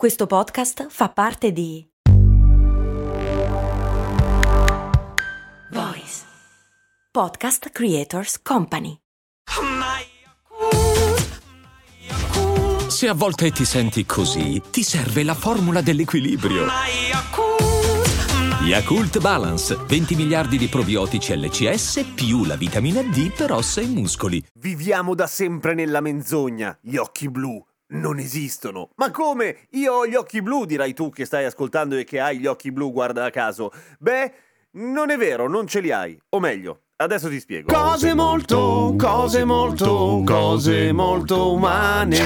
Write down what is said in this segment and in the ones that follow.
Questo podcast fa parte di Voice Podcast Creators Company. Se a volte ti senti così, ti serve la formula dell'equilibrio. Yakult Balance, 20 miliardi di probiotici LCS più la vitamina D per ossa e muscoli. Viviamo da sempre nella menzogna, gli occhi blu non esistono. Ma come? Io ho gli occhi blu, dirai tu che stai ascoltando e che hai gli occhi blu, guarda caso. Beh, non è vero, non ce li hai. O meglio, Adesso ti spiego. Cose molto, cose molto, cose molto umane.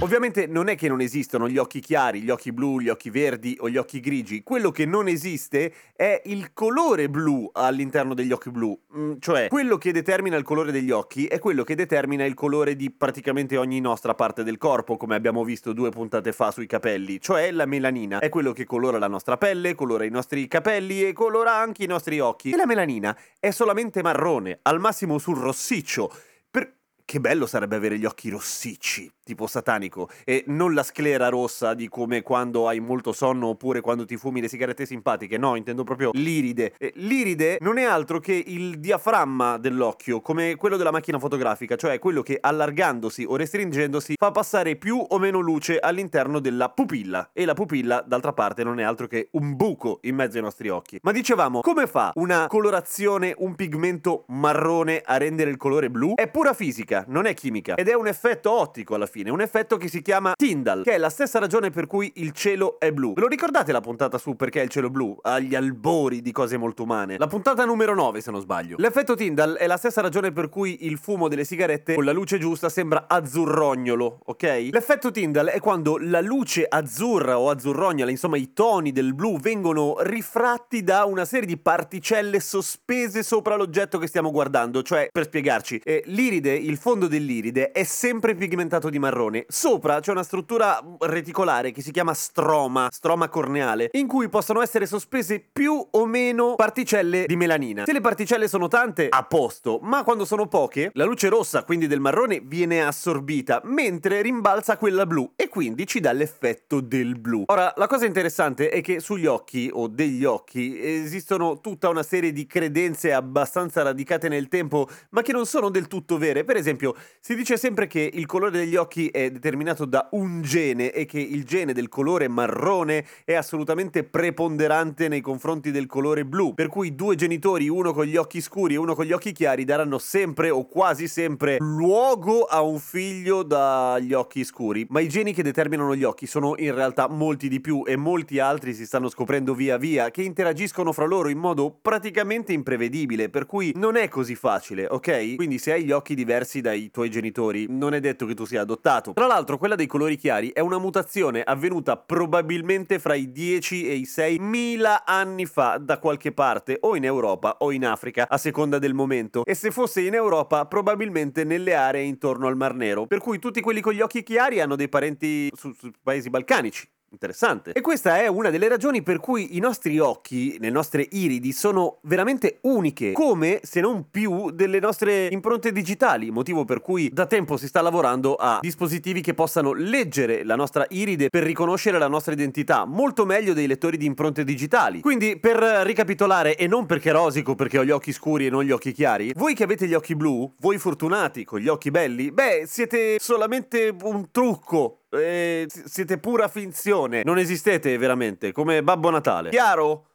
Ovviamente non è che non esistono gli occhi chiari, gli occhi blu, gli occhi verdi o gli occhi grigi. Quello che non esiste è il colore blu all'interno degli occhi blu. Mm, cioè, quello che determina il colore degli occhi è quello che determina il colore di praticamente ogni nostra parte del corpo, come abbiamo visto due puntate fa sui capelli. Cioè, la melanina è quello che colora la nostra pelle, colora i nostri capelli e colora anche i nostri occhi. E la melanina è solamente marrone, al massimo sul rossiccio. Per... Che bello sarebbe avere gli occhi rossicci tipo satanico e non la sclera rossa di come quando hai molto sonno oppure quando ti fumi le sigarette simpatiche, no, intendo proprio l'iride. E l'iride non è altro che il diaframma dell'occhio, come quello della macchina fotografica, cioè quello che allargandosi o restringendosi fa passare più o meno luce all'interno della pupilla e la pupilla d'altra parte non è altro che un buco in mezzo ai nostri occhi. Ma dicevamo, come fa una colorazione, un pigmento marrone a rendere il colore blu? È pura fisica, non è chimica ed è un effetto ottico alla fine fine, un effetto che si chiama Tyndall, che è la stessa ragione per cui il cielo è blu. Ve lo ricordate la puntata su perché il cielo blu? Agli albori di cose molto umane. La puntata numero 9, se non sbaglio. L'effetto Tyndall è la stessa ragione per cui il fumo delle sigarette con la luce giusta sembra azzurrognolo, ok? L'effetto Tyndall è quando la luce azzurra o azzurrognola, insomma i toni del blu vengono rifratti da una serie di particelle sospese sopra l'oggetto che stiamo guardando, cioè per spiegarci, eh, l'iride, il fondo dell'iride è sempre pigmentato di marrone marrone. Sopra c'è una struttura reticolare che si chiama stroma, stroma corneale, in cui possono essere sospese più o meno particelle di melanina. Se le particelle sono tante, a posto, ma quando sono poche, la luce rossa, quindi del marrone, viene assorbita, mentre rimbalza quella blu e quindi ci dà l'effetto del blu. Ora, la cosa interessante è che sugli occhi o degli occhi esistono tutta una serie di credenze abbastanza radicate nel tempo, ma che non sono del tutto vere. Per esempio, si dice sempre che il colore degli occhi occhi è determinato da un gene e che il gene del colore marrone è assolutamente preponderante nei confronti del colore blu, per cui due genitori, uno con gli occhi scuri e uno con gli occhi chiari, daranno sempre o quasi sempre luogo a un figlio dagli occhi scuri, ma i geni che determinano gli occhi sono in realtà molti di più e molti altri si stanno scoprendo via via che interagiscono fra loro in modo praticamente imprevedibile, per cui non è così facile, ok? Quindi se hai gli occhi diversi dai tuoi genitori, non è detto che tu sia adottato adottato. Tra l'altro, quella dei colori chiari è una mutazione avvenuta probabilmente fra i 10 e i 6 mila anni fa da qualche parte, o in Europa o in Africa, a seconda del momento. E se fosse in Europa, probabilmente nelle aree intorno al Mar Nero. Per cui tutti quelli con gli occhi chiari hanno dei parenti su, su paesi balcanici. Interessante. E questa è una delle ragioni per cui i nostri occhi, le nostre iridi, sono veramente uniche, come se non più delle nostre impronte digitali, motivo per cui da tempo si sta lavorando a dispositivi che possano leggere la nostra iride per riconoscere la nostra identità, molto meglio dei lettori di impronte digitali. Quindi, per ricapitolare, e non perché rosico, perché ho gli occhi scuri e non gli occhi chiari, voi che avete gli occhi blu, voi fortunati con gli occhi belli, beh, siete solamente un trucco eh, siete pura finzione. Non esistete veramente, come Babbo Natale. Chiaro?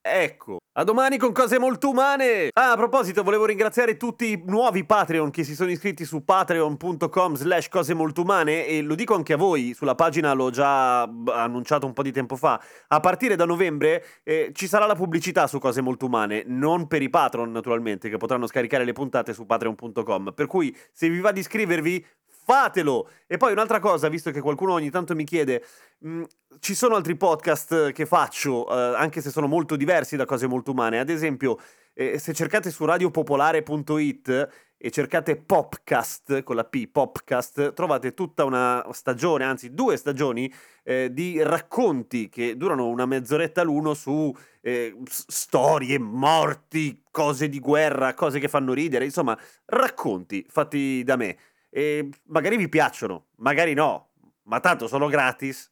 Ecco. A domani con cose molto umane! Ah, a proposito, volevo ringraziare tutti i nuovi Patreon che si sono iscritti su patreon.com slash cose molto umane e lo dico anche a voi, sulla pagina l'ho già annunciato un po' di tempo fa. A partire da novembre eh, ci sarà la pubblicità su cose molto umane, non per i patron naturalmente, che potranno scaricare le puntate su patreon.com. Per cui se vi va di iscrivervi, fatelo! E poi un'altra cosa, visto che qualcuno ogni tanto mi chiede, mh, mm, ci sono altri podcast che faccio, eh, anche se sono molto diversi da cose molto umane. Ad esempio, eh, se cercate su radiopopolare.it e cercate Popcast con la P, Popcast, trovate tutta una stagione, anzi due stagioni eh, di racconti che durano una mezz'oretta l'uno su eh, storie, morti, cose di guerra, cose che fanno ridere, insomma, racconti fatti da me e magari vi piacciono, magari no, ma tanto sono gratis